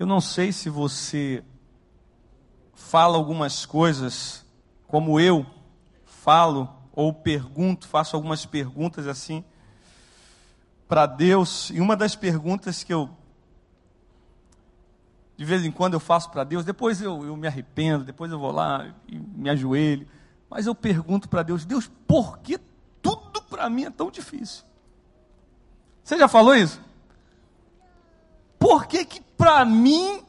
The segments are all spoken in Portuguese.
Eu não sei se você fala algumas coisas como eu falo ou pergunto, faço algumas perguntas assim para Deus. E uma das perguntas que eu de vez em quando eu faço para Deus, depois eu, eu me arrependo, depois eu vou lá e me ajoelho, mas eu pergunto para Deus, Deus, por que tudo para mim é tão difícil? Você já falou isso? Por que que para mim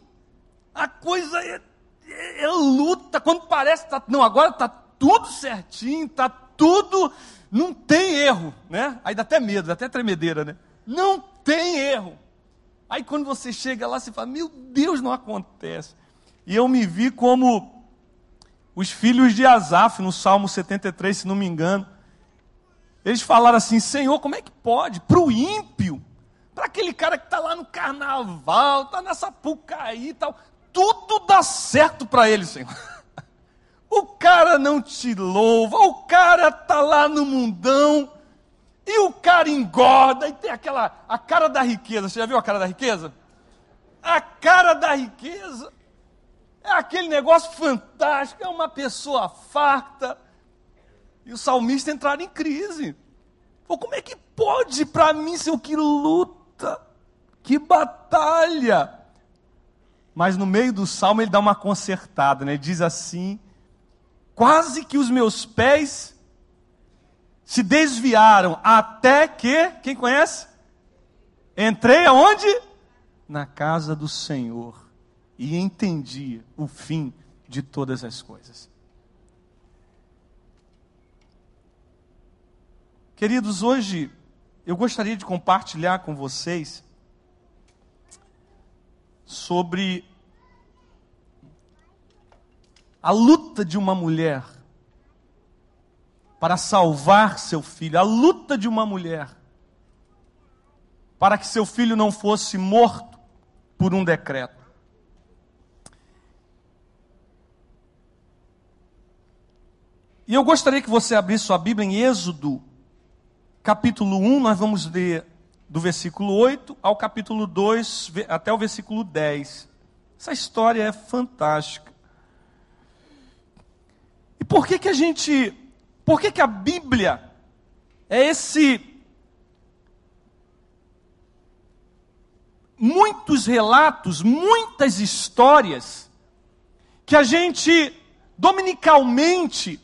a coisa é, é, é, luta, quando parece tá, não, agora está tudo certinho, está tudo, não tem erro, né? Aí dá até medo, dá até tremedeira, né? Não tem erro. Aí quando você chega lá, você fala, meu Deus, não acontece. E eu me vi como os filhos de Asaf, no Salmo 73, se não me engano. Eles falaram assim, Senhor, como é que pode? Para o ímpio, para aquele cara que está lá no carnaval, está nessa pucaí e tal, tudo dá certo para ele, Senhor. O cara não te louva, o cara está lá no mundão, e o cara engorda, e tem aquela, a cara da riqueza, você já viu a cara da riqueza? A cara da riqueza é aquele negócio fantástico, é uma pessoa farta, e o salmista entrar em crise. Pô, como é que pode para mim ser o que luta, que batalha? Mas no meio do salmo ele dá uma consertada, né? Ele diz assim: quase que os meus pés se desviaram até que, quem conhece? Entrei aonde? Na casa do Senhor e entendi o fim de todas as coisas. Queridos, hoje eu gostaria de compartilhar com vocês sobre a luta de uma mulher para salvar seu filho, a luta de uma mulher para que seu filho não fosse morto por um decreto. E eu gostaria que você abrisse sua Bíblia em Êxodo, capítulo 1, nós vamos ler do versículo 8 ao capítulo 2, até o versículo 10. Essa história é fantástica. E por que que a gente, por que que a Bíblia é esse muitos relatos, muitas histórias que a gente dominicalmente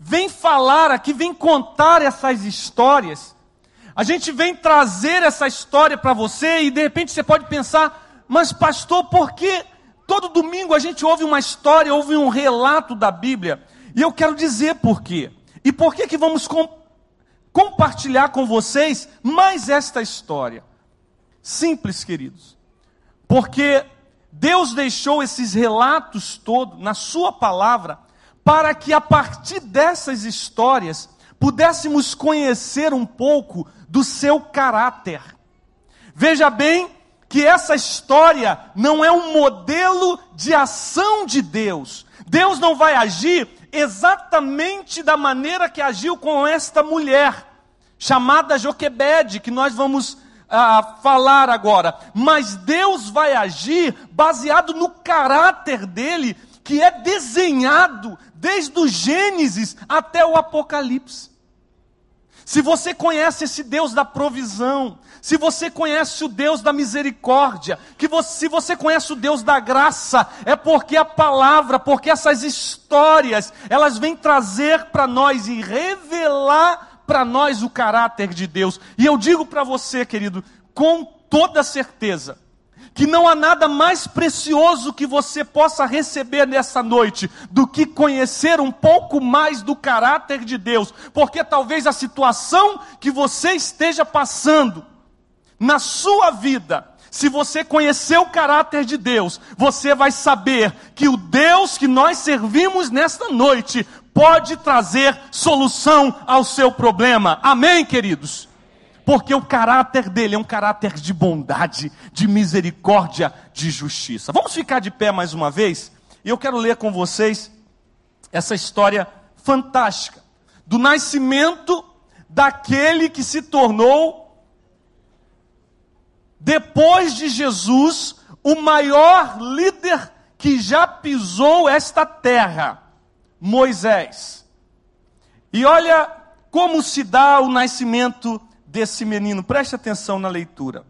vem falar aqui, vem contar essas histórias. A gente vem trazer essa história para você e de repente você pode pensar, mas pastor, por que todo domingo a gente ouve uma história, ouve um relato da Bíblia? E eu quero dizer por quê. E por que que vamos com, compartilhar com vocês mais esta história? Simples, queridos. Porque Deus deixou esses relatos todos na sua palavra para que a partir dessas histórias pudéssemos conhecer um pouco do seu caráter. Veja bem que essa história não é um modelo de ação de Deus. Deus não vai agir exatamente da maneira que agiu com esta mulher, chamada Joquebede, que nós vamos ah, falar agora. Mas Deus vai agir baseado no caráter dele, que é desenhado desde o Gênesis até o Apocalipse. Se você conhece esse Deus da provisão, se você conhece o Deus da misericórdia, que você, se você conhece o Deus da graça, é porque a palavra, porque essas histórias, elas vêm trazer para nós e revelar para nós o caráter de Deus. E eu digo para você, querido, com toda certeza, que não há nada mais precioso que você possa receber nessa noite do que conhecer um pouco mais do caráter de Deus, porque talvez a situação que você esteja passando na sua vida, se você conhecer o caráter de Deus, você vai saber que o Deus que nós servimos nesta noite pode trazer solução ao seu problema. Amém, queridos? Porque o caráter dele é um caráter de bondade, de misericórdia, de justiça. Vamos ficar de pé mais uma vez? E eu quero ler com vocês essa história fantástica do nascimento daquele que se tornou, depois de Jesus, o maior líder que já pisou esta terra, Moisés. E olha como se dá o nascimento desse menino, preste atenção na leitura.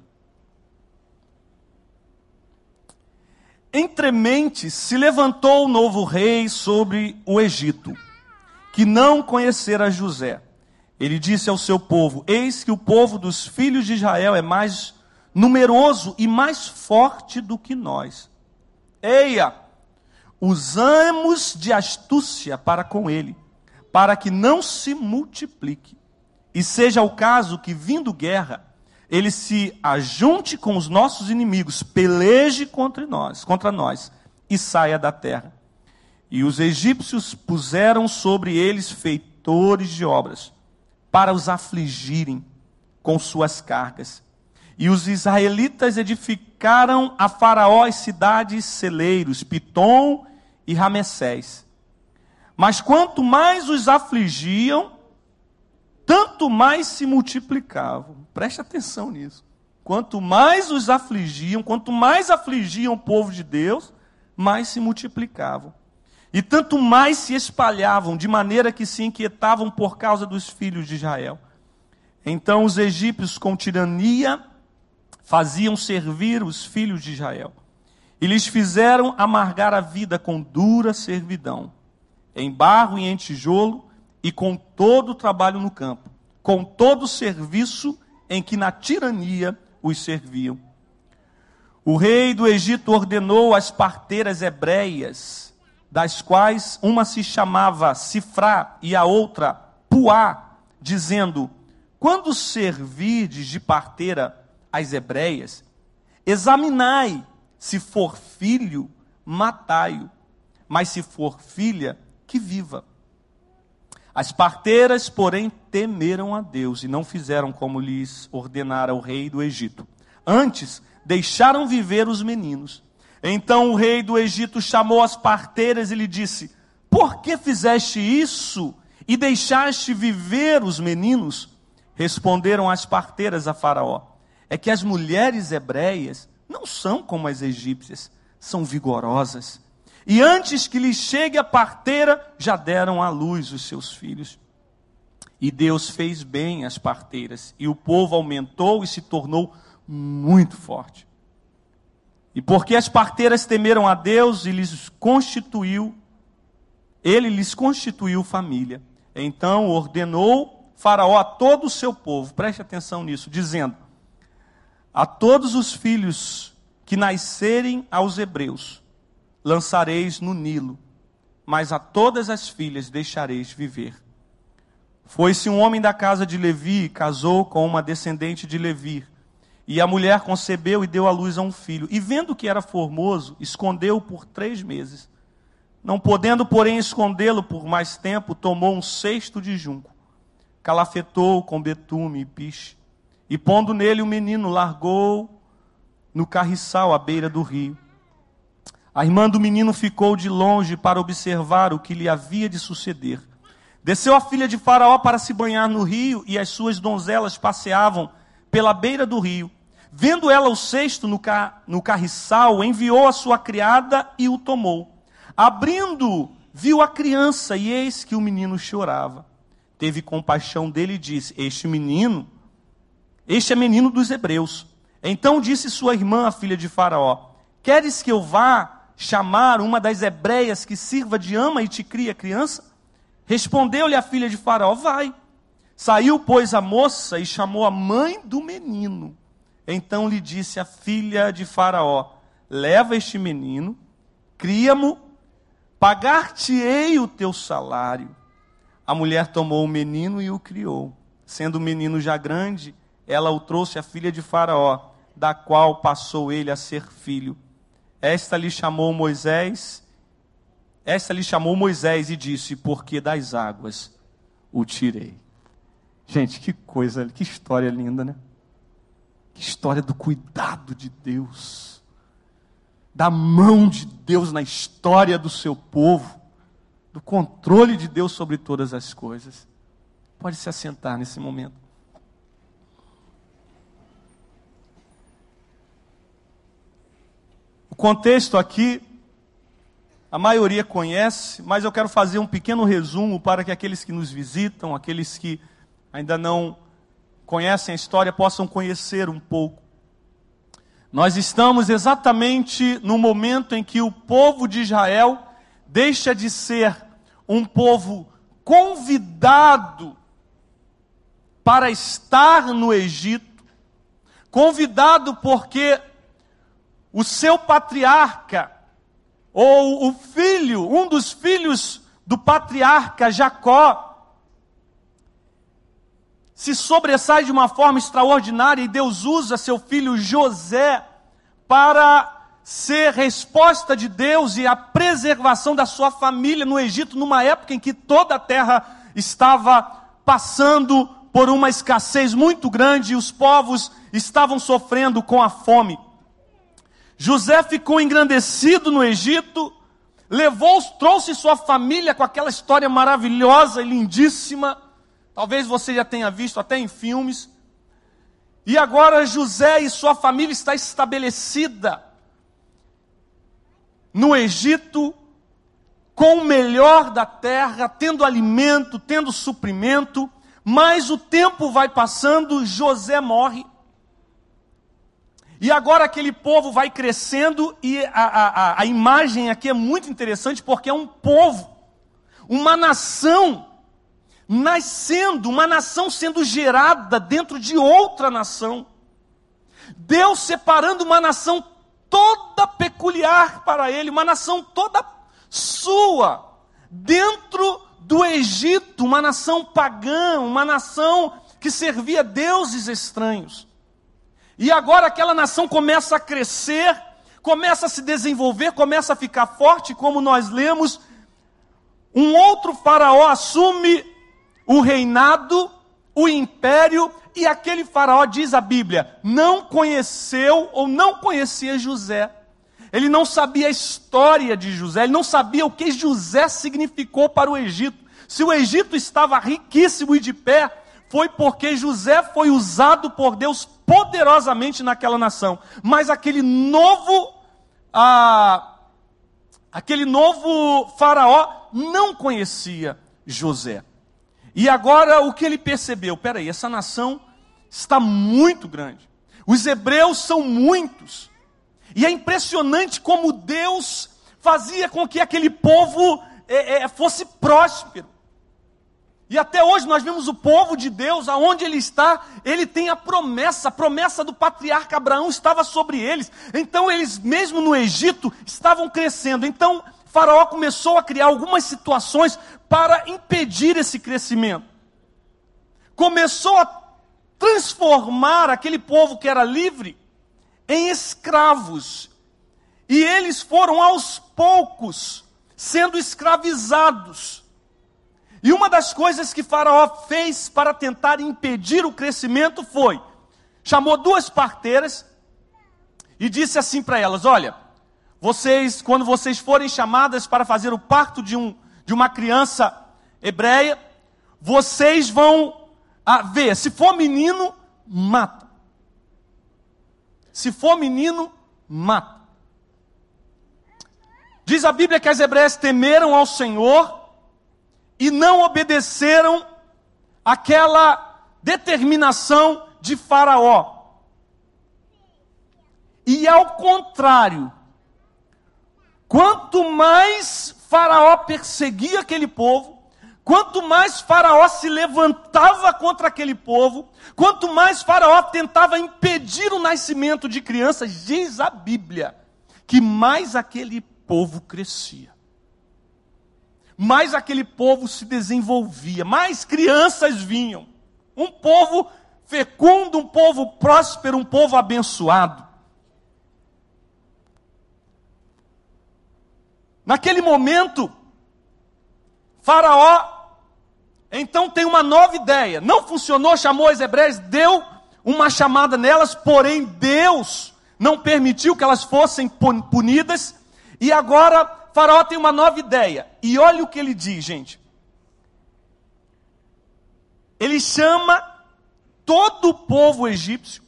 Entre mentes se levantou o novo rei sobre o Egito, que não conhecera José. Ele disse ao seu povo: Eis que o povo dos filhos de Israel é mais numeroso e mais forte do que nós. Eia, usamos de astúcia para com ele, para que não se multiplique. E seja o caso que, vindo guerra, ele se ajunte com os nossos inimigos, peleje contra nós, contra nós e saia da terra. E os egípcios puseram sobre eles feitores de obras, para os afligirem com suas cargas. E os israelitas edificaram a Faraó as cidades celeiros, Pitom e Ramessés. Mas quanto mais os afligiam, tanto mais se multiplicavam. Preste atenção nisso. Quanto mais os afligiam, quanto mais afligiam o povo de Deus, mais se multiplicavam. E tanto mais se espalhavam, de maneira que se inquietavam por causa dos filhos de Israel. Então os egípcios, com tirania, faziam servir os filhos de Israel. E lhes fizeram amargar a vida com dura servidão, em barro e em tijolo, e com todo o trabalho no campo, com todo o serviço em que na tirania os serviam. O rei do Egito ordenou as parteiras hebreias, das quais uma se chamava Sifrá e a outra Puá, dizendo: Quando servirdes de parteira às hebreias, examinai, se for filho, matai-o, mas se for filha, que viva. As parteiras, porém, temeram a Deus e não fizeram como lhes ordenara o rei do Egito. Antes, deixaram viver os meninos. Então o rei do Egito chamou as parteiras e lhe disse: Por que fizeste isso e deixaste viver os meninos? Responderam as parteiras a Faraó: é que as mulheres hebreias não são como as egípcias, são vigorosas. E antes que lhes chegue a parteira, já deram à luz os seus filhos. E Deus fez bem as parteiras, e o povo aumentou e se tornou muito forte. E porque as parteiras temeram a Deus e lhes constituiu, ele lhes constituiu família. Então ordenou Faraó a todo o seu povo, preste atenção nisso, dizendo: a todos os filhos que nascerem aos hebreus, lançareis no Nilo, mas a todas as filhas deixareis viver. Foi-se um homem da casa de Levi, casou com uma descendente de Levi, e a mulher concebeu e deu à luz a um filho. E vendo que era formoso, escondeu-o por três meses. Não podendo, porém, escondê-lo por mais tempo, tomou um cesto de junco, calafetou com betume e piche, e pondo nele o menino, largou no carriçal à beira do rio. A irmã do menino ficou de longe para observar o que lhe havia de suceder. Desceu a filha de Faraó para se banhar no rio, e as suas donzelas passeavam pela beira do rio. Vendo ela o cesto no, ca... no carriçal, enviou a sua criada e o tomou. Abrindo, viu a criança, e eis que o menino chorava. Teve compaixão dele e disse: Este menino este é menino dos hebreus. Então disse sua irmã, a filha de Faraó: Queres que eu vá chamar uma das hebreias que sirva de ama e te cria criança? Respondeu-lhe a filha de Faraó: Vai. Saiu, pois, a moça e chamou a mãe do menino. Então lhe disse a filha de Faraó: Leva este menino, cria-mo, pagar-te-ei o teu salário. A mulher tomou o menino e o criou. Sendo o menino já grande, ela o trouxe à filha de Faraó, da qual passou ele a ser filho. Esta lhe chamou Moisés, esta lhe chamou Moisés e disse: Porque das águas o tirei. Gente, que coisa, que história linda, né? Que história do cuidado de Deus, da mão de Deus na história do seu povo, do controle de Deus sobre todas as coisas. Pode se assentar nesse momento. Contexto aqui, a maioria conhece, mas eu quero fazer um pequeno resumo para que aqueles que nos visitam, aqueles que ainda não conhecem a história, possam conhecer um pouco. Nós estamos exatamente no momento em que o povo de Israel deixa de ser um povo convidado para estar no Egito, convidado porque o seu patriarca, ou o filho, um dos filhos do patriarca Jacó, se sobressai de uma forma extraordinária e Deus usa seu filho José para ser resposta de Deus e a preservação da sua família no Egito, numa época em que toda a terra estava passando por uma escassez muito grande e os povos estavam sofrendo com a fome. José ficou engrandecido no Egito, levou, trouxe sua família com aquela história maravilhosa e lindíssima. Talvez você já tenha visto até em filmes. E agora José e sua família está estabelecida no Egito com o melhor da terra, tendo alimento, tendo suprimento, mas o tempo vai passando, José morre. E agora aquele povo vai crescendo, e a, a, a imagem aqui é muito interessante, porque é um povo, uma nação, nascendo, uma nação sendo gerada dentro de outra nação. Deus separando uma nação toda peculiar para ele, uma nação toda sua, dentro do Egito, uma nação pagã, uma nação que servia deuses estranhos. E agora aquela nação começa a crescer, começa a se desenvolver, começa a ficar forte, como nós lemos. Um outro faraó assume o reinado, o império, e aquele faraó, diz a Bíblia, não conheceu ou não conhecia José. Ele não sabia a história de José, ele não sabia o que José significou para o Egito. Se o Egito estava riquíssimo e de pé, foi porque José foi usado por Deus poderosamente naquela nação. Mas aquele novo, ah, aquele novo faraó não conhecia José. E agora o que ele percebeu? Peraí, essa nação está muito grande. Os hebreus são muitos. E é impressionante como Deus fazia com que aquele povo é, é, fosse próspero. E até hoje nós vemos o povo de Deus, aonde ele está, ele tem a promessa, a promessa do patriarca Abraão estava sobre eles. Então eles, mesmo no Egito, estavam crescendo. Então Faraó começou a criar algumas situações para impedir esse crescimento. Começou a transformar aquele povo que era livre em escravos. E eles foram aos poucos sendo escravizados. E uma das coisas que Faraó fez para tentar impedir o crescimento foi: chamou duas parteiras e disse assim para elas: Olha, vocês, quando vocês forem chamadas para fazer o parto de, um, de uma criança hebreia, vocês vão ah, ver, se for menino, mata. Se for menino, mata. Diz a Bíblia que as hebreias temeram ao Senhor e não obedeceram aquela determinação de Faraó. E ao contrário, quanto mais Faraó perseguia aquele povo, quanto mais Faraó se levantava contra aquele povo, quanto mais Faraó tentava impedir o nascimento de crianças, diz a Bíblia, que mais aquele povo crescia mais aquele povo se desenvolvia, mais crianças vinham. Um povo fecundo, um povo próspero, um povo abençoado. Naquele momento, Faraó então tem uma nova ideia. Não funcionou, chamou as hebreias, deu uma chamada nelas, porém Deus não permitiu que elas fossem punidas. E agora Faraó tem uma nova ideia. E olha o que ele diz, gente. Ele chama todo o povo egípcio.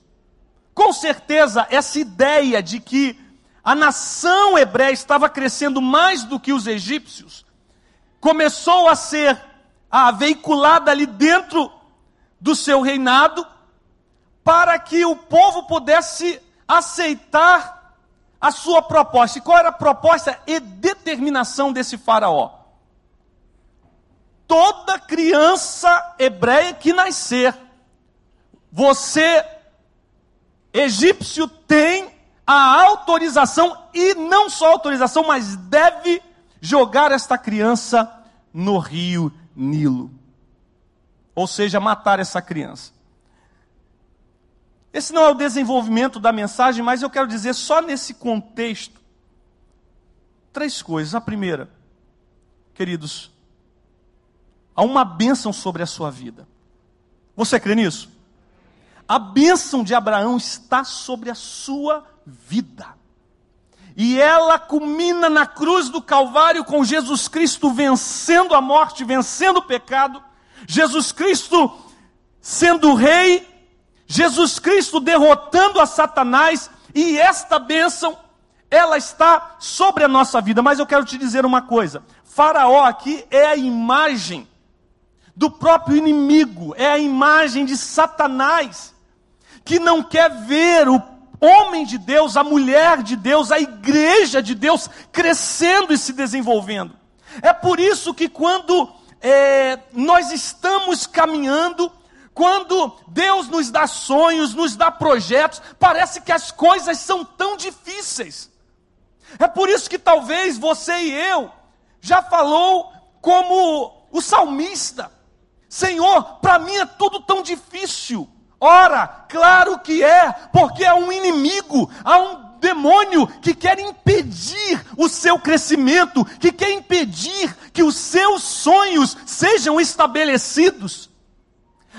Com certeza, essa ideia de que a nação hebreia estava crescendo mais do que os egípcios, começou a ser a veiculada ali dentro do seu reinado, para que o povo pudesse aceitar a sua proposta. E qual era a proposta e determinação desse faraó? Toda criança hebreia que nascer, você, egípcio, tem a autorização, e não só autorização, mas deve jogar esta criança no rio Nilo. Ou seja, matar essa criança. Esse não é o desenvolvimento da mensagem, mas eu quero dizer só nesse contexto três coisas. A primeira, queridos, há uma bênção sobre a sua vida. Você crê nisso? A bênção de Abraão está sobre a sua vida. E ela culmina na cruz do Calvário com Jesus Cristo vencendo a morte, vencendo o pecado, Jesus Cristo sendo rei, Jesus Cristo derrotando a Satanás, e esta bênção, ela está sobre a nossa vida. Mas eu quero te dizer uma coisa: Faraó aqui é a imagem do próprio inimigo, é a imagem de Satanás, que não quer ver o homem de Deus, a mulher de Deus, a igreja de Deus crescendo e se desenvolvendo. É por isso que quando é, nós estamos caminhando, quando Deus nos dá sonhos, nos dá projetos, parece que as coisas são tão difíceis. É por isso que talvez você e eu já falou como o salmista: Senhor, para mim é tudo tão difícil. Ora, claro que é, porque há um inimigo, há um demônio que quer impedir o seu crescimento, que quer impedir que os seus sonhos sejam estabelecidos.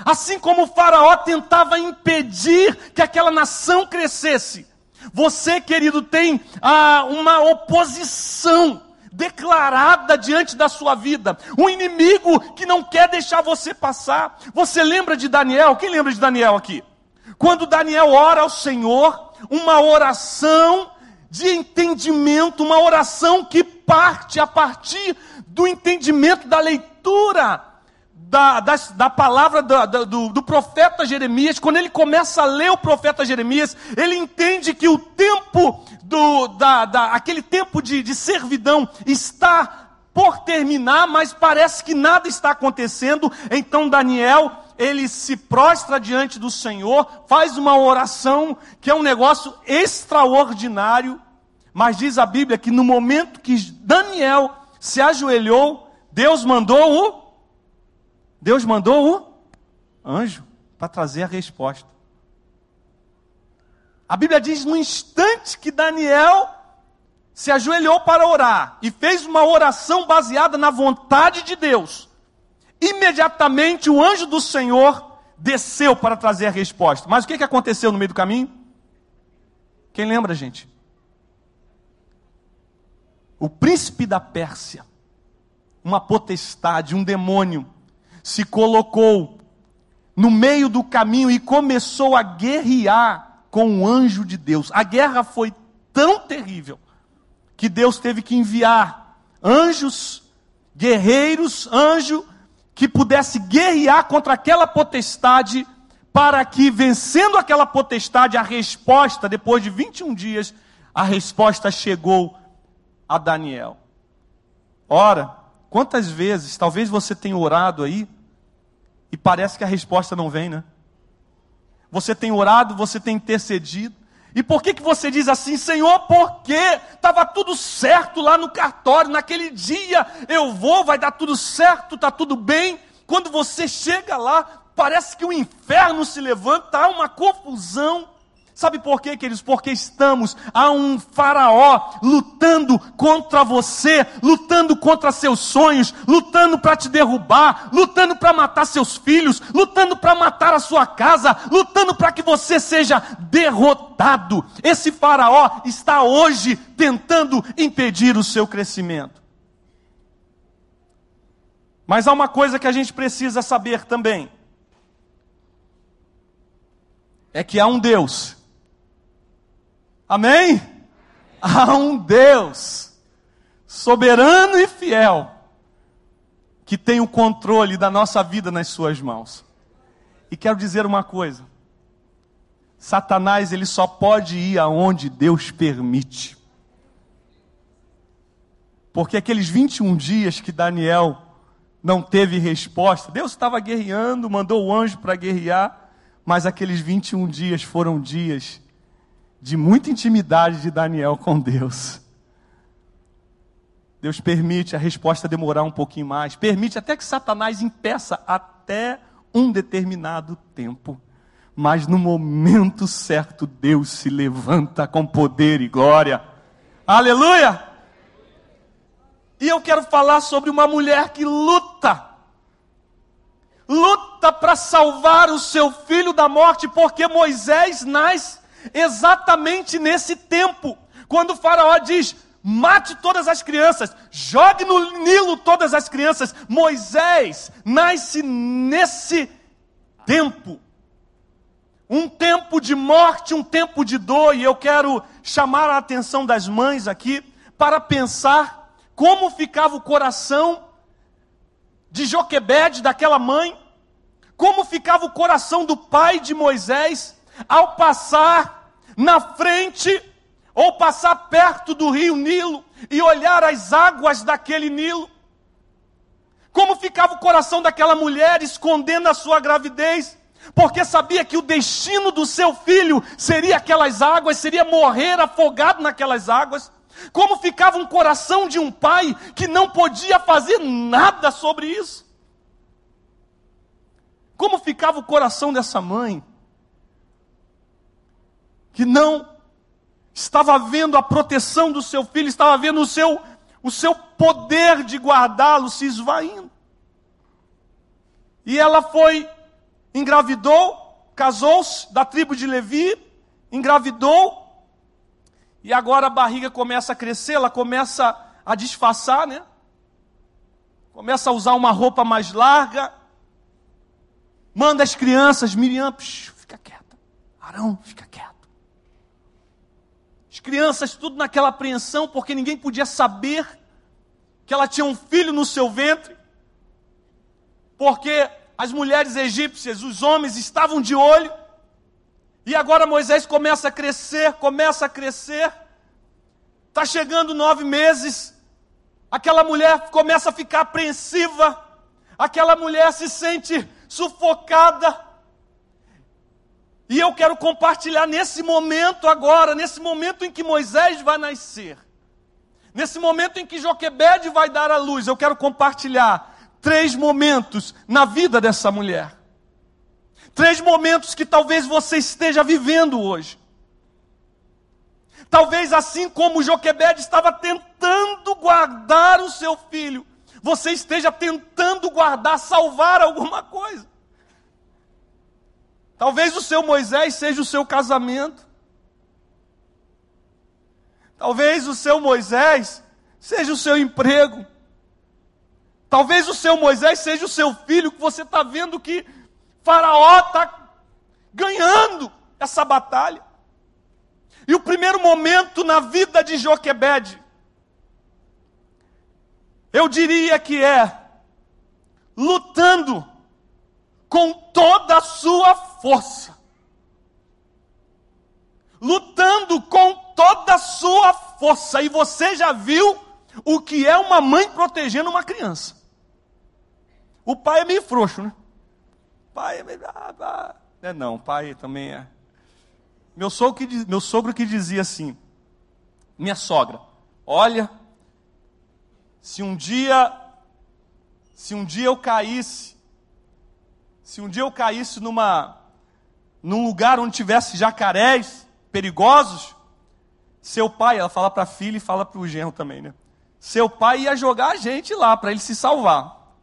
Assim como o Faraó tentava impedir que aquela nação crescesse, você, querido, tem ah, uma oposição declarada diante da sua vida, um inimigo que não quer deixar você passar. Você lembra de Daniel? Quem lembra de Daniel aqui? Quando Daniel ora ao Senhor, uma oração de entendimento, uma oração que parte a partir do entendimento da leitura da, da, da palavra da, do, do profeta Jeremias, quando ele começa a ler o profeta Jeremias, ele entende que o tempo do, da, da, aquele tempo de, de servidão está por terminar, mas parece que nada está acontecendo. Então Daniel, ele se prostra diante do Senhor, faz uma oração que é um negócio extraordinário. Mas diz a Bíblia que no momento que Daniel se ajoelhou, Deus mandou o Deus mandou o anjo para trazer a resposta. A Bíblia diz no instante que Daniel se ajoelhou para orar e fez uma oração baseada na vontade de Deus, imediatamente o anjo do Senhor desceu para trazer a resposta. Mas o que, que aconteceu no meio do caminho? Quem lembra, gente? O príncipe da Pérsia, uma potestade, um demônio, se colocou no meio do caminho e começou a guerrear com o anjo de Deus. A guerra foi tão terrível que Deus teve que enviar anjos, guerreiros, anjo que pudesse guerrear contra aquela potestade, para que, vencendo aquela potestade, a resposta, depois de 21 dias, a resposta chegou a Daniel. Ora, quantas vezes, talvez você tenha orado aí, e parece que a resposta não vem, né? Você tem orado, você tem intercedido. E por que, que você diz assim, Senhor, porque estava tudo certo lá no cartório, naquele dia eu vou, vai dar tudo certo, está tudo bem. Quando você chega lá, parece que o inferno se levanta, há uma confusão. Sabe por quê, queridos? Porque estamos a um faraó lutando contra você, lutando contra seus sonhos, lutando para te derrubar, lutando para matar seus filhos, lutando para matar a sua casa, lutando para que você seja derrotado. Esse faraó está hoje tentando impedir o seu crescimento. Mas há uma coisa que a gente precisa saber também. É que há um Deus Amém? há um Deus soberano e fiel que tem o controle da nossa vida nas suas mãos. E quero dizer uma coisa: Satanás ele só pode ir aonde Deus permite. Porque aqueles 21 dias que Daniel não teve resposta, Deus estava guerreando, mandou o anjo para guerrear, mas aqueles 21 dias foram dias de muita intimidade de Daniel com Deus. Deus permite a resposta demorar um pouquinho mais, permite até que Satanás impeça até um determinado tempo. Mas no momento certo, Deus se levanta com poder e glória. Aleluia! E eu quero falar sobre uma mulher que luta. Luta para salvar o seu filho da morte, porque Moisés nasce exatamente nesse tempo. Quando o Faraó diz: mate todas as crianças, jogue no Nilo todas as crianças. Moisés nasce nesse tempo. Um tempo de morte, um tempo de dor, e eu quero chamar a atenção das mães aqui para pensar como ficava o coração de Joquebede, daquela mãe, como ficava o coração do pai de Moisés ao passar na frente ou passar perto do rio Nilo e olhar as águas daquele Nilo. Como ficava o coração daquela mulher escondendo a sua gravidez, porque sabia que o destino do seu filho seria aquelas águas, seria morrer afogado naquelas águas. Como ficava um coração de um pai que não podia fazer nada sobre isso? Como ficava o coração dessa mãe que não estava vendo a proteção do seu filho, estava vendo o seu, o seu poder de guardá-lo se esvaindo. E ela foi, engravidou, casou-se da tribo de Levi, engravidou, e agora a barriga começa a crescer, ela começa a disfarçar, né? Começa a usar uma roupa mais larga. Manda as crianças, Miriam, psh, fica quieta. Arão, fica quieto. As crianças tudo naquela apreensão, porque ninguém podia saber que ela tinha um filho no seu ventre. Porque as mulheres egípcias, os homens estavam de olho. E agora Moisés começa a crescer, começa a crescer. Está chegando nove meses. Aquela mulher começa a ficar apreensiva. Aquela mulher se sente sufocada. E eu quero compartilhar nesse momento agora, nesse momento em que Moisés vai nascer, nesse momento em que Joquebede vai dar a luz, eu quero compartilhar três momentos na vida dessa mulher. Três momentos que talvez você esteja vivendo hoje. Talvez assim como Joquebede estava tentando guardar o seu filho, você esteja tentando guardar, salvar alguma coisa. Talvez o seu Moisés seja o seu casamento. Talvez o seu Moisés seja o seu emprego. Talvez o seu Moisés seja o seu filho, que você está vendo que Faraó está ganhando essa batalha. E o primeiro momento na vida de Joquebede, eu diria que é lutando com toda a sua força, lutando com toda a sua força. E você já viu o que é uma mãe protegendo uma criança. O pai é meio frouxo, né? Pai é meio. Ah, ah. É não, pai também é. Meu sogro, que, meu sogro que dizia assim: Minha sogra, olha, se um dia, se um dia eu caísse se um dia eu caísse numa, num lugar onde tivesse jacarés perigosos, seu pai, ela fala para a filha e fala para o genro também, né? Seu pai ia jogar a gente lá para ele se salvar.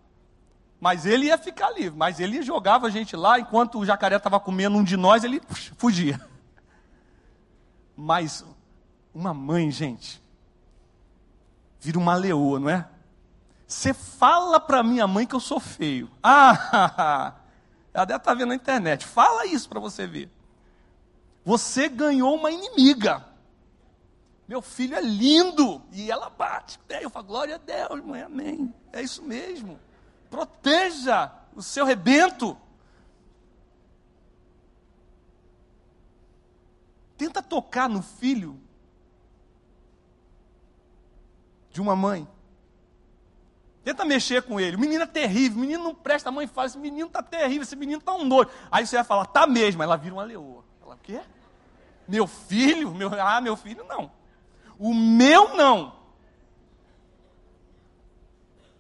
Mas ele ia ficar livre. Mas ele jogava a gente lá, enquanto o jacaré estava comendo um de nós, ele fugia. Mas uma mãe, gente, vira uma leoa, não é? Você fala para minha mãe que eu sou feio. Ah, ela deve estar tá vendo na internet. Fala isso para você ver. Você ganhou uma inimiga. meu filho é lindo. E ela bate. Eu falo, glória a Deus, mãe, amém. É isso mesmo. Proteja o seu rebento. Tenta tocar no filho de uma mãe. Tenta mexer com ele. O menino é terrível, o menino não presta, a mãe fala, esse menino está terrível, esse menino está um doido. Aí você vai falar, tá mesmo, ela vira uma leoa. Ela, o quê? Meu filho? Meu, ah, meu filho não. O meu não.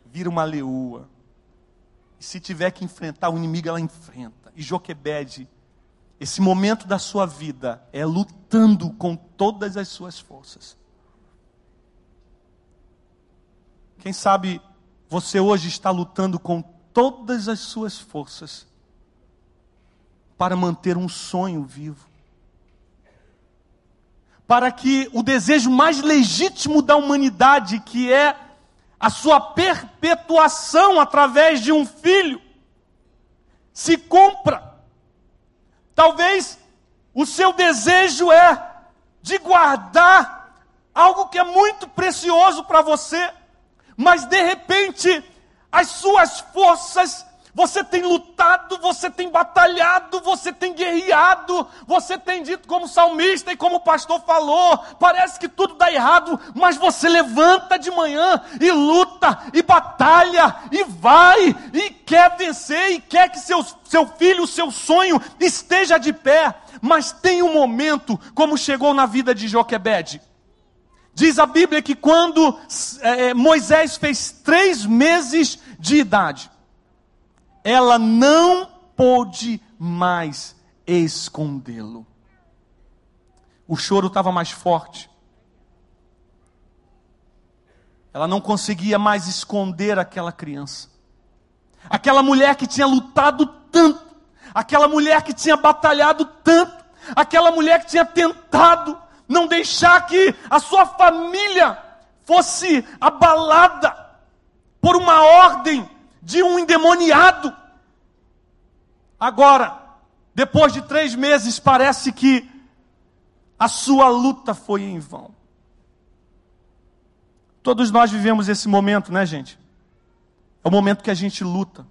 Vira uma leoa. E se tiver que enfrentar o inimigo, ela enfrenta. E Joquebede, esse momento da sua vida é lutando com todas as suas forças. Quem sabe você hoje está lutando com todas as suas forças para manter um sonho vivo para que o desejo mais legítimo da humanidade, que é a sua perpetuação através de um filho, se cumpra. Talvez o seu desejo é de guardar algo que é muito precioso para você, mas de repente as suas forças você tem lutado, você tem batalhado, você tem guerreado, você tem dito como salmista e como o pastor falou, parece que tudo dá errado, mas você levanta de manhã e luta e batalha e vai e quer vencer e quer que seu, seu filho, seu sonho esteja de pé. Mas tem um momento, como chegou na vida de Joquebede. Diz a Bíblia que quando é, Moisés fez três meses de idade, ela não pôde mais escondê-lo. O choro estava mais forte. Ela não conseguia mais esconder aquela criança. Aquela mulher que tinha lutado tanto, aquela mulher que tinha batalhado tanto, aquela mulher que tinha tentado não deixar que a sua família fosse abalada por uma ordem de um endemoniado. Agora, depois de três meses, parece que a sua luta foi em vão. Todos nós vivemos esse momento, né, gente? É o momento que a gente luta.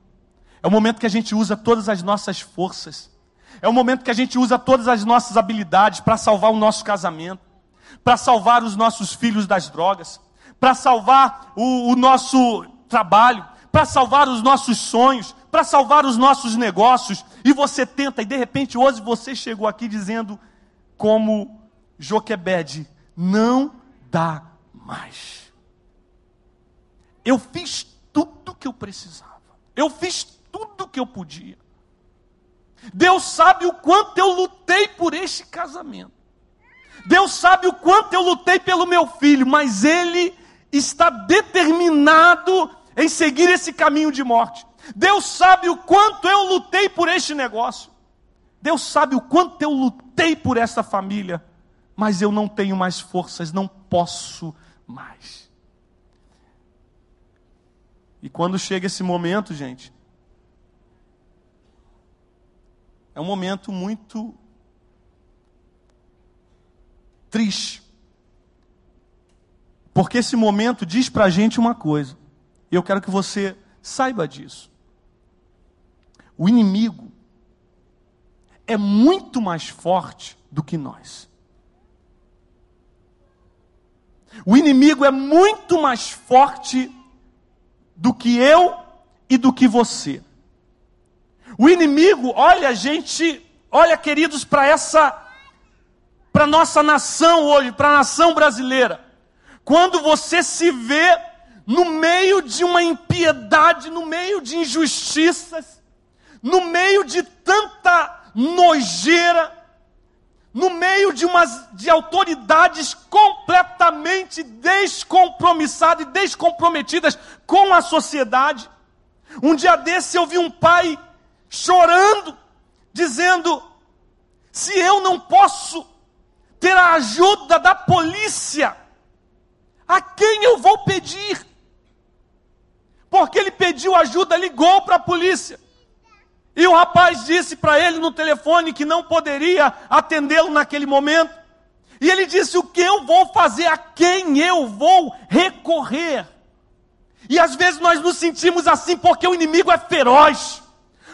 É o momento que a gente usa todas as nossas forças. É o momento que a gente usa todas as nossas habilidades para salvar o nosso casamento, para salvar os nossos filhos das drogas, para salvar o, o nosso trabalho, para salvar os nossos sonhos, para salvar os nossos negócios, e você tenta, e de repente hoje você chegou aqui dizendo, como Joquebede, não dá mais. Eu fiz tudo que eu precisava, eu fiz tudo que eu podia. Deus sabe o quanto eu lutei por este casamento. Deus sabe o quanto eu lutei pelo meu filho, mas ele está determinado em seguir esse caminho de morte. Deus sabe o quanto eu lutei por este negócio. Deus sabe o quanto eu lutei por essa família. Mas eu não tenho mais forças, não posso mais. E quando chega esse momento, gente, é um momento muito triste. Porque esse momento diz para a gente uma coisa. E eu quero que você saiba disso. O inimigo é muito mais forte do que nós. O inimigo é muito mais forte do que eu e do que você. O inimigo, olha, gente, olha, queridos, para essa, para nossa nação hoje, para a nação brasileira. Quando você se vê no meio de uma impiedade, no meio de injustiças, no meio de tanta nojeira, no meio de umas de autoridades completamente descompromissadas e descomprometidas com a sociedade. Um dia desse eu vi um pai chorando, dizendo: se eu não posso ter a ajuda da polícia, a quem eu vou pedir? porque ele pediu ajuda, ligou para a polícia. E o rapaz disse para ele no telefone que não poderia atendê-lo naquele momento. E ele disse: O que eu vou fazer? A quem eu vou recorrer? E às vezes nós nos sentimos assim porque o inimigo é feroz,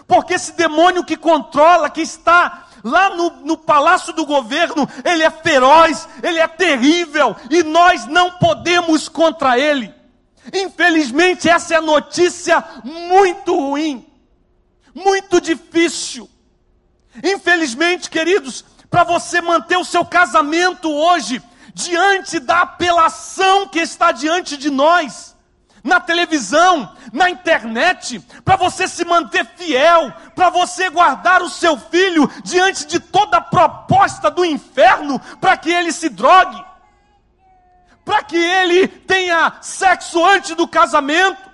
porque esse demônio que controla, que está lá no, no palácio do governo, ele é feroz, ele é terrível, e nós não podemos contra ele. Infelizmente, essa é notícia muito ruim, muito difícil. Infelizmente, queridos, para você manter o seu casamento hoje, diante da apelação que está diante de nós, na televisão, na internet, para você se manter fiel, para você guardar o seu filho diante de toda proposta do inferno, para que ele se drogue, para que ele tenha sexo antes do casamento.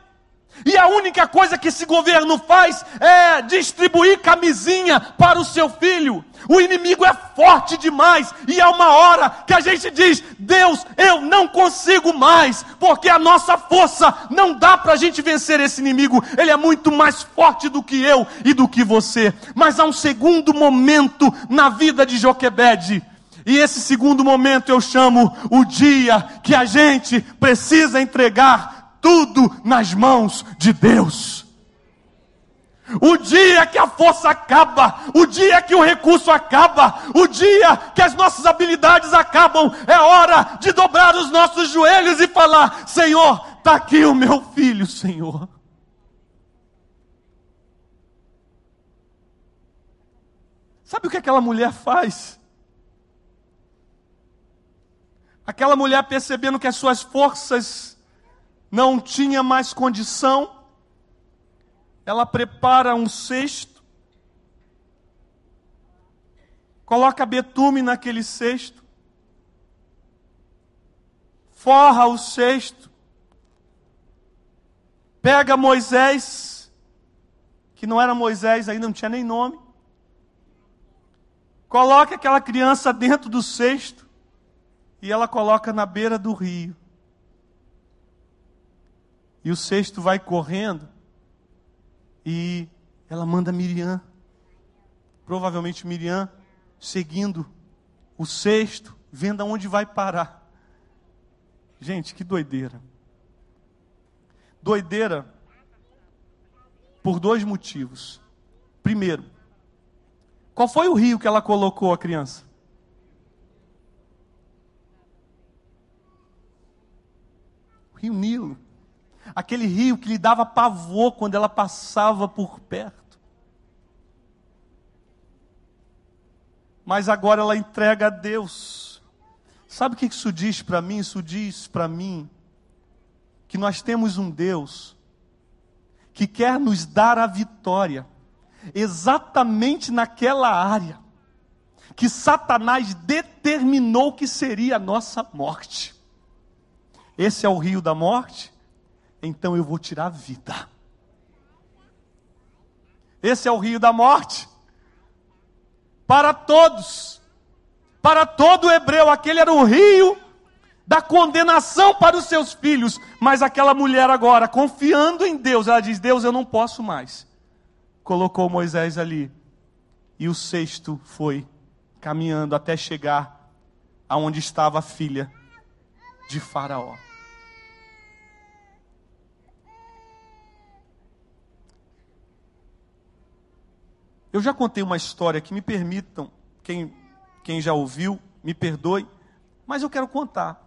E a única coisa que esse governo faz é distribuir camisinha para o seu filho. O inimigo é forte demais, e há uma hora que a gente diz: Deus, eu não consigo mais, porque a nossa força não dá para a gente vencer esse inimigo, ele é muito mais forte do que eu e do que você. Mas há um segundo momento na vida de Joquebede, e esse segundo momento eu chamo o dia que a gente precisa entregar tudo nas mãos de Deus. O dia que a força acaba, o dia que o recurso acaba, o dia que as nossas habilidades acabam, é hora de dobrar os nossos joelhos e falar: Senhor, está aqui o meu filho, Senhor. Sabe o que aquela mulher faz? Aquela mulher percebendo que as suas forças não tinham mais condição, ela prepara um cesto, coloca betume naquele cesto, forra o cesto, pega Moisés, que não era Moisés, ainda não tinha nem nome, coloca aquela criança dentro do cesto e ela coloca na beira do rio. E o cesto vai correndo e ela manda Miriam, provavelmente Miriam, seguindo o cesto, vendo aonde vai parar. Gente, que doideira. Doideira por dois motivos. Primeiro, qual foi o rio que ela colocou a criança? O rio Nilo aquele rio que lhe dava pavor quando ela passava por perto. Mas agora ela entrega a Deus. Sabe o que isso diz para mim? Isso diz para mim que nós temos um Deus que quer nos dar a vitória exatamente naquela área que Satanás determinou que seria a nossa morte. Esse é o rio da morte, então eu vou tirar a vida. Esse é o rio da morte. Para todos, para todo hebreu, aquele era o rio da condenação para os seus filhos. Mas aquela mulher agora, confiando em Deus, ela diz: Deus, eu não posso mais. Colocou Moisés ali. E o sexto foi caminhando até chegar aonde estava a filha de Faraó. Eu já contei uma história que me permitam, quem, quem já ouviu, me perdoe, mas eu quero contar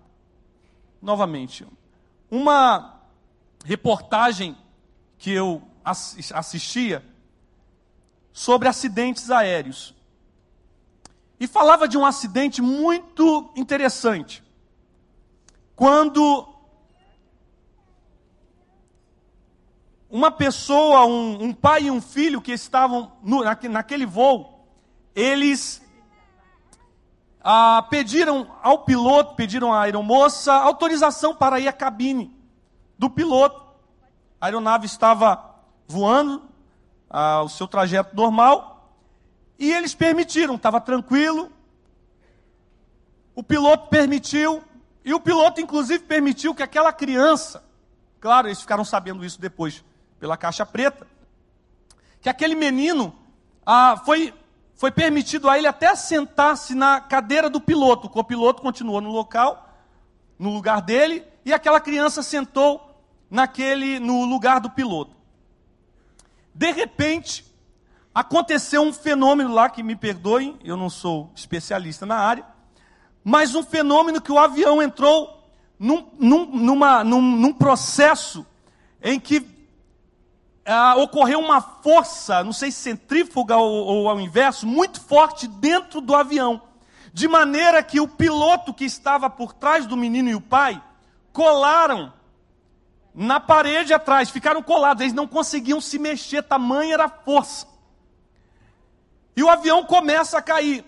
novamente. Uma reportagem que eu assistia sobre acidentes aéreos. E falava de um acidente muito interessante. Quando uma pessoa, um, um, pai e um filho que estavam no, naquele voo, eles ah, pediram ao piloto, pediram à aeromoça autorização para ir à cabine do piloto. A aeronave estava voando, ah, o seu trajeto normal, e eles permitiram, estava tranquilo. O piloto permitiu, e o piloto, inclusive, permitiu que aquela criança, claro, eles ficaram sabendo isso depois, pela caixa preta, que aquele menino ah, foi foi permitido a ele até sentar-se na cadeira do piloto. O copiloto continuou no local, no lugar dele, e aquela criança sentou naquele no lugar do piloto. De repente, aconteceu um fenômeno lá que me perdoem, eu não sou especialista na área, mas um fenômeno que o avião entrou num, num, numa, num, num processo em que ah, ocorreu uma força, não sei se centrífuga ou, ou ao inverso, muito forte dentro do avião. De maneira que o piloto que estava por trás do menino e o pai colaram na parede atrás, ficaram colados, eles não conseguiam se mexer, tamanha era a força. E o avião começa a cair.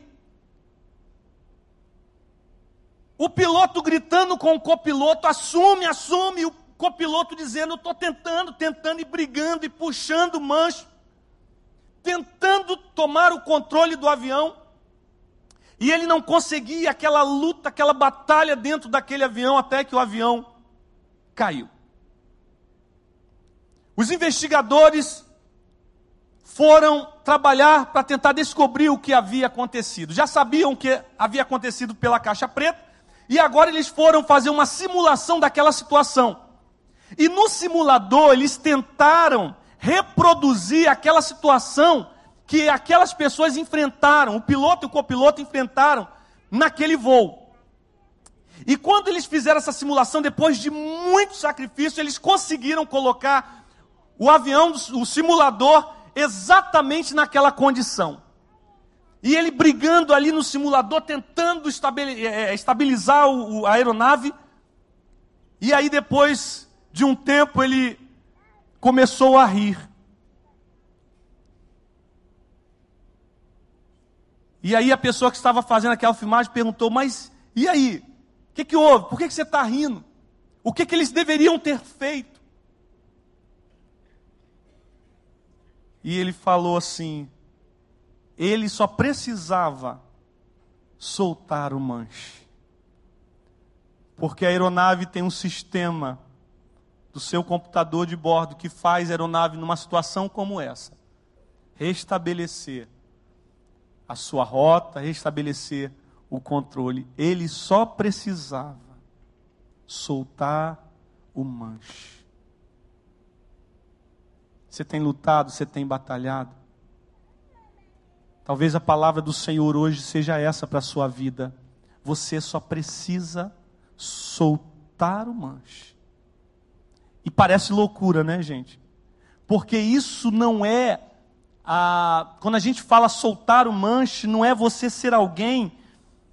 O piloto gritando com o copiloto, assume, assume, o copiloto dizendo: estou tentando, tentando e brigando e puxando mancho, tentando tomar o controle do avião. E ele não conseguia aquela luta, aquela batalha dentro daquele avião até que o avião caiu. Os investigadores foram trabalhar para tentar descobrir o que havia acontecido. Já sabiam o que havia acontecido pela caixa preta, e agora eles foram fazer uma simulação daquela situação. E no simulador eles tentaram reproduzir aquela situação que aquelas pessoas enfrentaram, o piloto e o copiloto enfrentaram naquele voo. E quando eles fizeram essa simulação, depois de muito sacrifício, eles conseguiram colocar o avião, o simulador, exatamente naquela condição. E ele brigando ali no simulador, tentando é, estabilizar a aeronave. E aí depois de um tempo ele começou a rir. E aí a pessoa que estava fazendo aquela filmagem perguntou: Mas e aí? O que, que houve? Por que, que você está rindo? O que, que eles deveriam ter feito? E ele falou assim: ele só precisava soltar o manche. Porque a aeronave tem um sistema do seu computador de bordo que faz aeronave numa situação como essa restabelecer a sua rota, restabelecer o controle. Ele só precisava soltar o manche. Você tem lutado, você tem batalhado. Talvez a palavra do Senhor hoje seja essa para a sua vida. Você só precisa soltar o manche. E parece loucura, né, gente? Porque isso não é. A, quando a gente fala soltar o manche, não é você ser alguém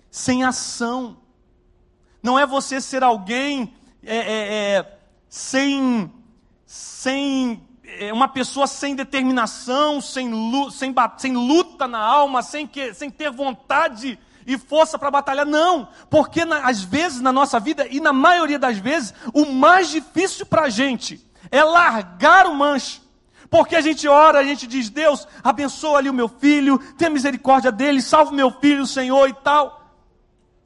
sem ação. Não é você ser alguém é, é, é, sem, sem é, uma pessoa sem determinação, sem, sem, sem luta na alma, sem, que, sem ter vontade e força para batalhar. Não, porque na, às vezes na nossa vida, e na maioria das vezes, o mais difícil para a gente é largar o manche. Porque a gente ora, a gente diz, Deus, abençoa ali o meu filho, tenha misericórdia dele, salve meu filho, Senhor e tal.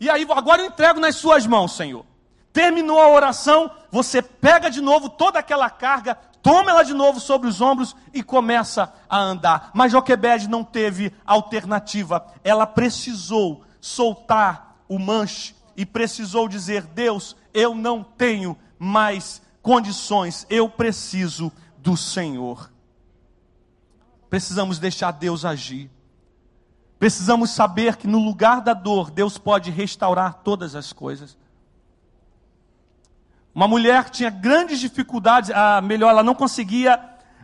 E aí, agora eu entrego nas suas mãos, Senhor. Terminou a oração, você pega de novo toda aquela carga, toma ela de novo sobre os ombros e começa a andar. Mas Joquebed não teve alternativa, ela precisou soltar o manche e precisou dizer: Deus, eu não tenho mais condições, eu preciso do Senhor. Precisamos deixar Deus agir. Precisamos saber que no lugar da dor, Deus pode restaurar todas as coisas. Uma mulher tinha grandes dificuldades, a melhor, ela não conseguia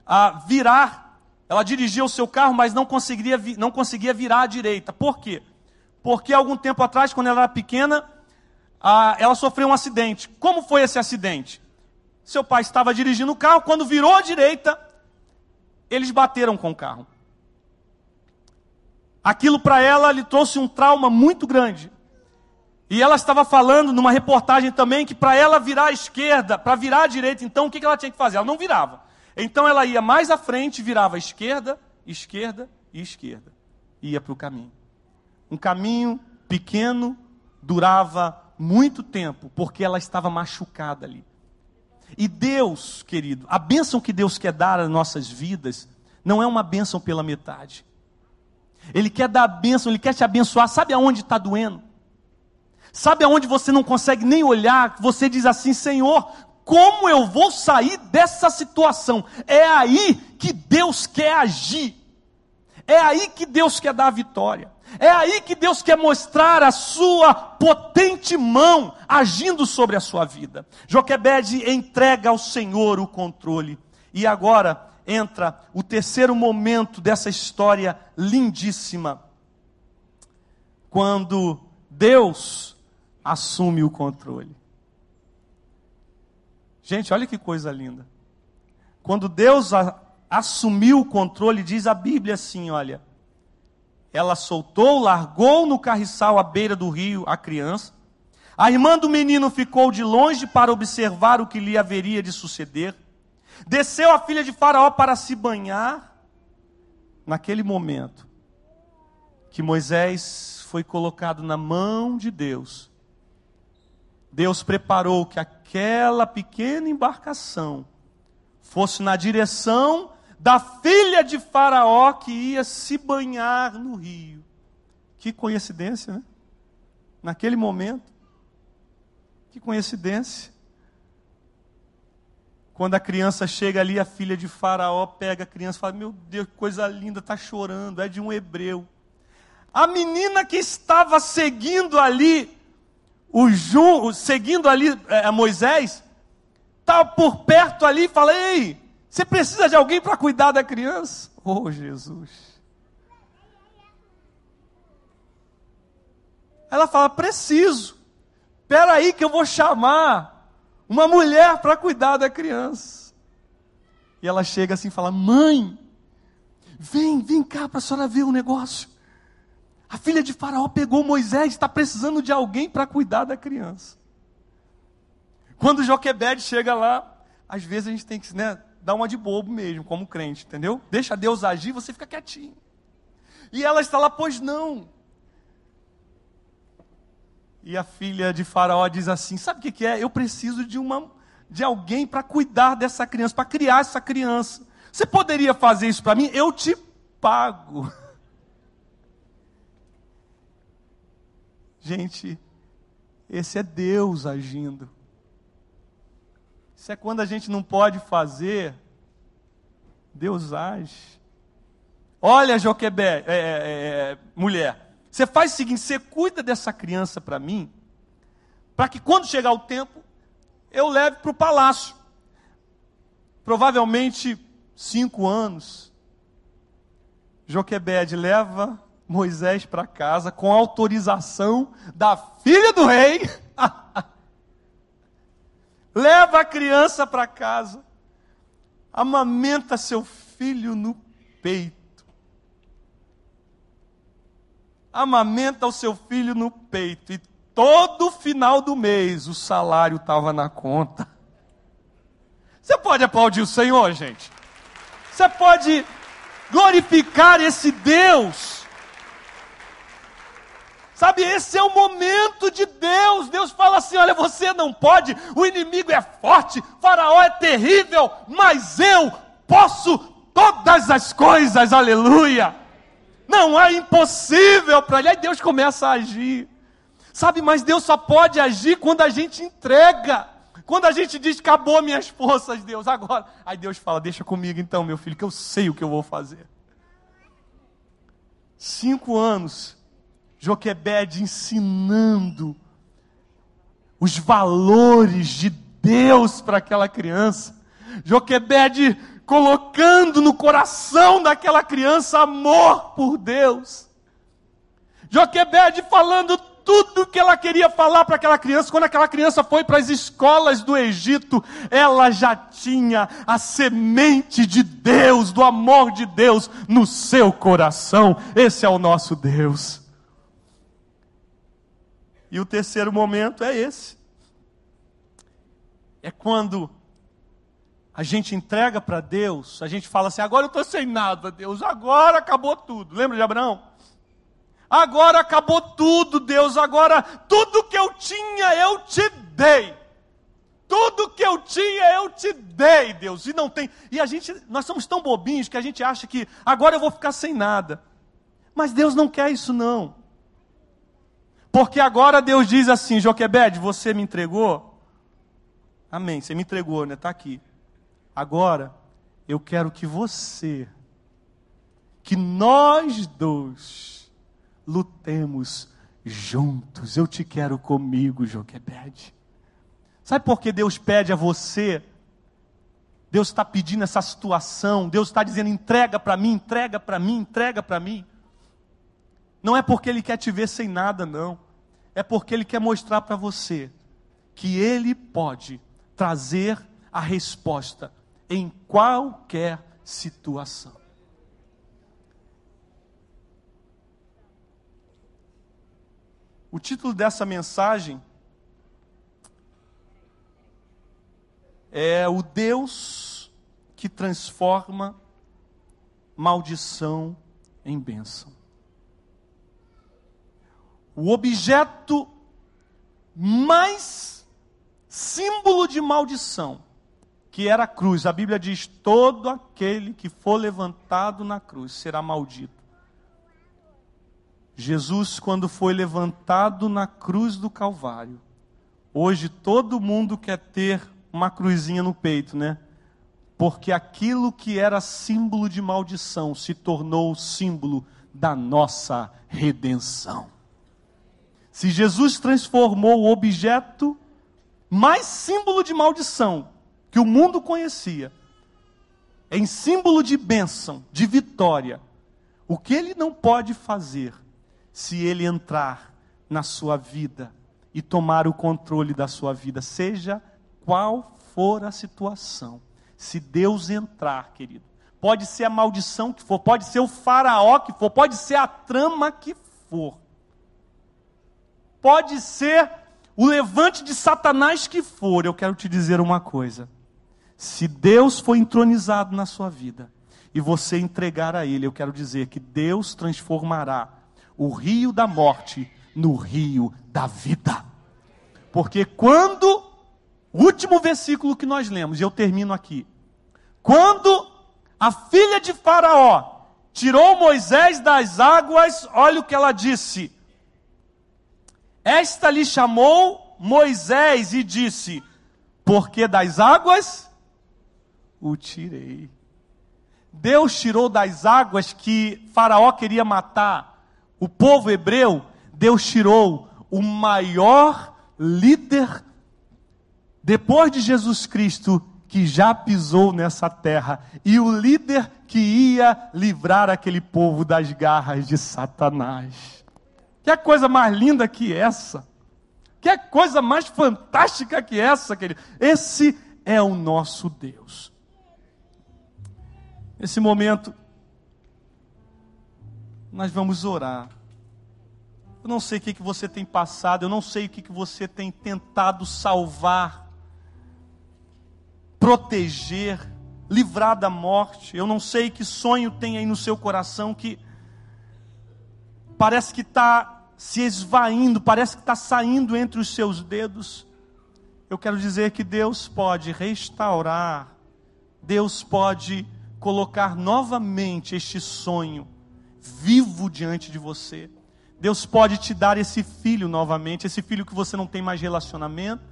a, virar, ela dirigia o seu carro, mas não conseguia, não conseguia virar à direita. Por quê? Porque algum tempo atrás, quando ela era pequena, ela sofreu um acidente. Como foi esse acidente? Seu pai estava dirigindo o carro, quando virou à direita, eles bateram com o carro. Aquilo para ela lhe trouxe um trauma muito grande. E ela estava falando numa reportagem também que para ela virar à esquerda, para virar à direita, então o que ela tinha que fazer? Ela não virava. Então ela ia mais à frente, virava à esquerda, esquerda e esquerda. Ia para o caminho. Um caminho pequeno durava muito tempo, porque ela estava machucada ali. E Deus, querido, a bênção que Deus quer dar às nossas vidas, não é uma bênção pela metade. Ele quer dar a bênção, Ele quer te abençoar. Sabe aonde está doendo? Sabe aonde você não consegue nem olhar? Você diz assim: Senhor, como eu vou sair dessa situação? É aí que Deus quer agir. É aí que Deus quer dar a vitória. É aí que Deus quer mostrar a sua potente mão agindo sobre a sua vida. Joquebede entrega ao Senhor o controle. E agora entra o terceiro momento dessa história lindíssima. Quando Deus assume o controle. Gente, olha que coisa linda. Quando Deus a, assumiu o controle, diz a Bíblia assim: olha, ela soltou, largou no carriçal à beira do rio a criança. A irmã do menino ficou de longe para observar o que lhe haveria de suceder. Desceu a filha de Faraó para se banhar. Naquele momento que Moisés foi colocado na mão de Deus, Deus preparou que aquela pequena embarcação fosse na direção da filha de Faraó que ia se banhar no rio. Que coincidência, né? Naquele momento. Que coincidência. Quando a criança chega ali, a filha de Faraó pega a criança e fala: Meu Deus, que coisa linda, está chorando, é de um hebreu. A menina que estava seguindo ali, o Ju, seguindo ali é, Moisés, estava tá por perto ali e fala: Ei, você precisa de alguém para cuidar da criança? Oh, Jesus. Ela fala: Preciso. Espera aí que eu vou chamar uma mulher para cuidar da criança. E ela chega assim e fala: Mãe, vem, vem cá para a senhora ver o negócio. A filha de Faraó pegou Moisés, está precisando de alguém para cuidar da criança. Quando Joquebed chega lá, às vezes a gente tem que né, dar uma de bobo mesmo, como crente, entendeu? Deixa Deus agir, você fica quietinho. E ela está lá, pois não. E a filha de Faraó diz assim: Sabe o que, que é? Eu preciso de, uma, de alguém para cuidar dessa criança, para criar essa criança. Você poderia fazer isso para mim? Eu te pago. Gente, esse é Deus agindo. Isso é quando a gente não pode fazer, Deus age. Olha, Joquebé, é, é, é, mulher, você faz o seguinte: você cuida dessa criança para mim, para que quando chegar o tempo, eu leve para o palácio. Provavelmente cinco anos. Joquebed leva Moisés para casa com autorização da filha do rei. leva a criança para casa, amamenta seu filho no peito amamenta o seu filho no peito e todo final do mês o salário estava na conta. Você pode aplaudir o Senhor, gente? Você pode glorificar esse Deus? Sabe, esse é o momento de Deus. Deus fala assim: olha, você não pode, o inimigo é forte, Faraó é terrível, mas eu posso todas as coisas, aleluia. Não é impossível para ele. Aí Deus começa a agir. Sabe, mas Deus só pode agir quando a gente entrega. Quando a gente diz, acabou minhas forças, Deus, agora. Aí Deus fala, deixa comigo então, meu filho, que eu sei o que eu vou fazer. Cinco anos, Joquebed ensinando os valores de Deus para aquela criança. Joquebed colocando no coração daquela criança amor por Deus. Joquebede falando tudo que ela queria falar para aquela criança. Quando aquela criança foi para as escolas do Egito, ela já tinha a semente de Deus, do amor de Deus no seu coração. Esse é o nosso Deus. E o terceiro momento é esse. É quando a gente entrega para Deus, a gente fala assim: agora eu estou sem nada, Deus, agora acabou tudo. Lembra de Abraão? Agora acabou tudo, Deus, agora tudo que eu tinha eu te dei. Tudo que eu tinha eu te dei, Deus. E não tem. E a gente, nós somos tão bobinhos que a gente acha que agora eu vou ficar sem nada. Mas Deus não quer isso não. Porque agora Deus diz assim, Joquebed, você me entregou? Amém, você me entregou, né? Está aqui. Agora, eu quero que você, que nós dois, lutemos juntos. Eu te quero comigo, Joquebed. Sabe por que Deus pede a você? Deus está pedindo essa situação, Deus está dizendo: entrega para mim, entrega para mim, entrega para mim. Não é porque Ele quer te ver sem nada, não. É porque Ele quer mostrar para você que Ele pode trazer a resposta em qualquer situação. O título dessa mensagem é o Deus que transforma maldição em bênção. O objeto mais símbolo de maldição, que era a cruz. A Bíblia diz: todo aquele que for levantado na cruz será maldito. Jesus, quando foi levantado na cruz do Calvário, hoje todo mundo quer ter uma cruzinha no peito, né? Porque aquilo que era símbolo de maldição se tornou símbolo da nossa redenção. Se Jesus transformou o objeto mais símbolo de maldição que o mundo conhecia em símbolo de bênção, de vitória, o que ele não pode fazer se ele entrar na sua vida e tomar o controle da sua vida, seja qual for a situação. Se Deus entrar, querido, pode ser a maldição que for, pode ser o faraó que for, pode ser a trama que for pode ser o levante de Satanás que for, eu quero te dizer uma coisa. Se Deus for entronizado na sua vida e você entregar a Ele, eu quero dizer que Deus transformará o rio da morte no rio da vida. Porque quando, o último versículo que nós lemos, e eu termino aqui. Quando a filha de Faraó tirou Moisés das águas, olha o que ela disse: esta lhe chamou Moisés e disse: Porque das águas o tirei. Deus tirou das águas que Faraó queria matar o povo hebreu, Deus tirou o maior líder depois de Jesus Cristo que já pisou nessa terra e o líder que ia livrar aquele povo das garras de Satanás. Que coisa mais linda que essa? Que coisa mais fantástica que essa, querido? Esse é o nosso Deus. Nesse momento, nós vamos orar. Eu não sei o que, que você tem passado, eu não sei o que, que você tem tentado salvar, proteger, livrar da morte. Eu não sei que sonho tem aí no seu coração que parece que está se esvaindo, parece que está saindo entre os seus dedos. Eu quero dizer que Deus pode restaurar, Deus pode colocar novamente este sonho vivo diante de você. Deus pode te dar esse filho novamente, esse filho que você não tem mais relacionamento,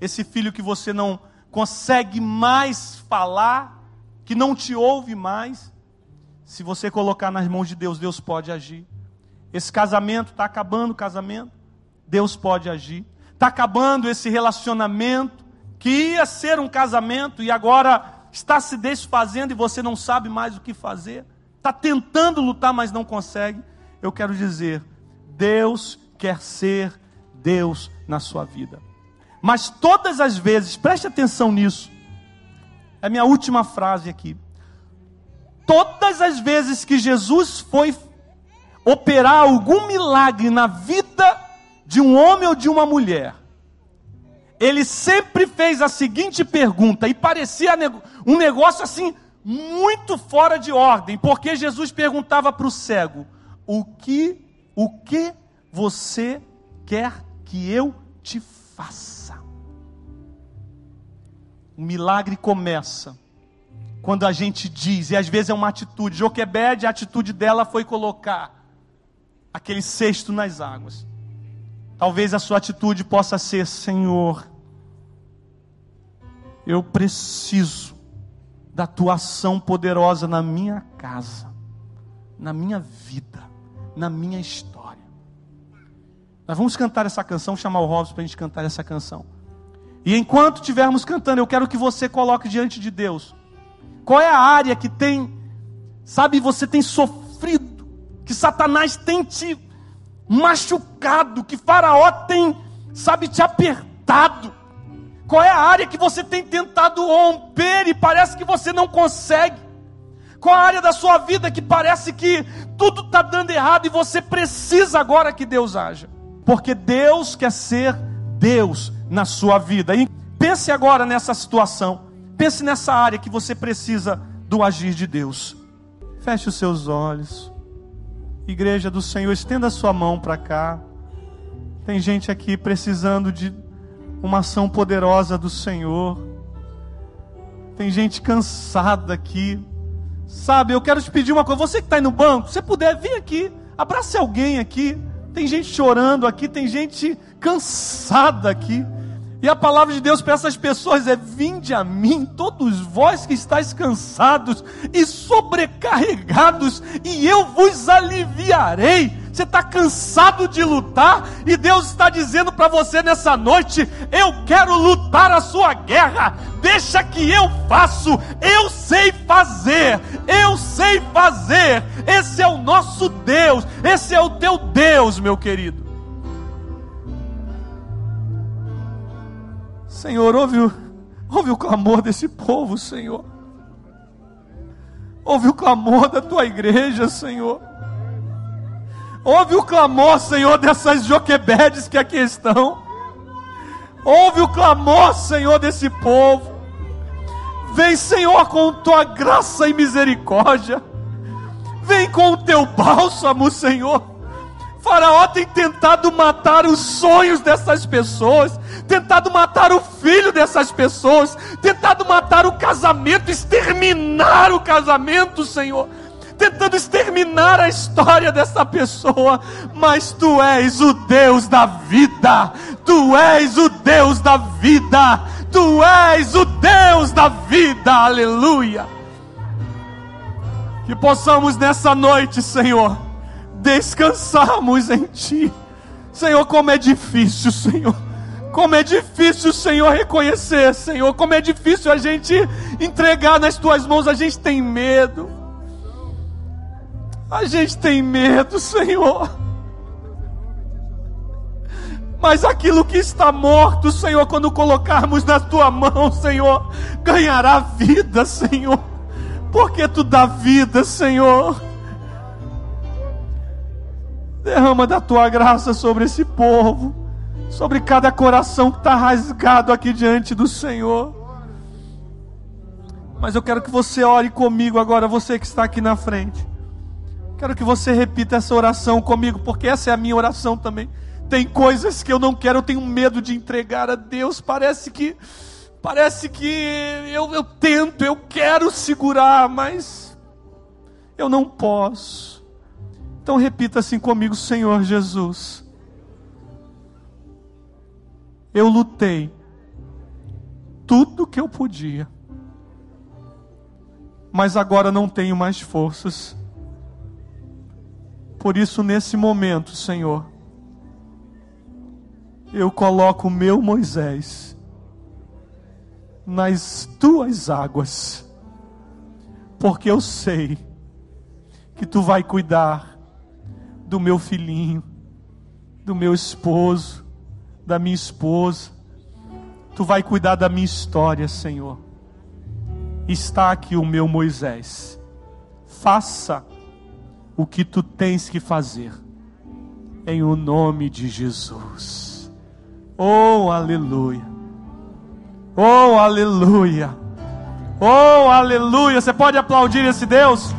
esse filho que você não consegue mais falar, que não te ouve mais. Se você colocar nas mãos de Deus, Deus pode agir. Esse casamento está acabando o casamento. Deus pode agir. Está acabando esse relacionamento que ia ser um casamento e agora está se desfazendo e você não sabe mais o que fazer. Está tentando lutar, mas não consegue. Eu quero dizer, Deus quer ser Deus na sua vida. Mas todas as vezes, preste atenção nisso. É minha última frase aqui. Todas as vezes que Jesus foi operar algum milagre na vida de um homem ou de uma mulher, ele sempre fez a seguinte pergunta, e parecia um negócio assim, muito fora de ordem, porque Jesus perguntava para o cego: O que, o que você quer que eu te faça? O milagre começa quando a gente diz, e às vezes é uma atitude. Joquebede, a atitude dela foi colocar aquele cesto nas águas. Talvez a sua atitude possa ser: Senhor, eu preciso da tua ação poderosa na minha casa, na minha vida, na minha história. Nós vamos cantar essa canção, chamar o Robson para a gente cantar essa canção. E enquanto estivermos cantando, eu quero que você coloque diante de Deus. Qual é a área que tem, sabe, você tem sofrido, que Satanás tem te machucado, que Faraó tem, sabe, te apertado. Qual é a área que você tem tentado romper e parece que você não consegue? Qual a área da sua vida que parece que tudo está dando errado e você precisa agora que Deus haja? Porque Deus quer ser Deus na sua vida. E pense agora nessa situação. Pense nessa área que você precisa do agir de Deus. Feche os seus olhos. Igreja do Senhor, estenda a sua mão para cá. Tem gente aqui precisando de uma ação poderosa do Senhor. Tem gente cansada aqui. Sabe, eu quero te pedir uma coisa. Você que está aí no banco, se puder, vem aqui. Abrace alguém aqui. Tem gente chorando aqui, tem gente cansada aqui. E a palavra de Deus para essas pessoas é: Vinde a mim, todos vós que estáis cansados e sobrecarregados, e eu vos aliviarei. Você está cansado de lutar, e Deus está dizendo para você nessa noite: Eu quero lutar a sua guerra, deixa que eu faço, eu sei fazer, eu sei fazer. Esse é o nosso Deus, esse é o teu Deus, meu querido. Senhor, ouve o, ouve o clamor desse povo, Senhor. Ouve o clamor da tua igreja, Senhor. Ouve o clamor, Senhor, dessas Joquebedes que aqui estão. Ouve o clamor, Senhor, desse povo. Vem, Senhor, com tua graça e misericórdia. Vem com o teu bálsamo, Senhor. Faraó tem tentado matar os sonhos dessas pessoas, tentado matar o filho dessas pessoas, tentado matar o casamento, exterminar o casamento, Senhor, tentando exterminar a história dessa pessoa, mas tu és o Deus da vida, tu és o Deus da vida, tu és o Deus da vida, aleluia. Que possamos nessa noite, Senhor, descansarmos em Ti. Senhor, como é difícil, Senhor. Como é difícil, Senhor, reconhecer, Senhor. Como é difícil a gente entregar nas tuas mãos. A gente tem medo. A gente tem medo, Senhor. Mas aquilo que está morto, Senhor, quando colocarmos na tua mão, Senhor, ganhará vida, Senhor. Porque tu dá vida, Senhor. Derrama da tua graça sobre esse povo, sobre cada coração que está rasgado aqui diante do Senhor. Mas eu quero que você ore comigo agora, você que está aqui na frente. Quero que você repita essa oração comigo, porque essa é a minha oração também. Tem coisas que eu não quero, eu tenho medo de entregar a Deus. Parece que, parece que eu, eu tento, eu quero segurar, mas eu não posso. Então repita assim comigo, Senhor Jesus. Eu lutei tudo que eu podia, mas agora não tenho mais forças. Por isso, nesse momento, Senhor, eu coloco o meu Moisés nas tuas águas, porque eu sei que tu vai cuidar do meu filhinho, do meu esposo, da minha esposa. Tu vai cuidar da minha história, Senhor. Está aqui o meu Moisés. Faça o que tu tens que fazer, em o nome de Jesus. Oh, aleluia. Oh, aleluia. Oh, aleluia. Você pode aplaudir esse Deus?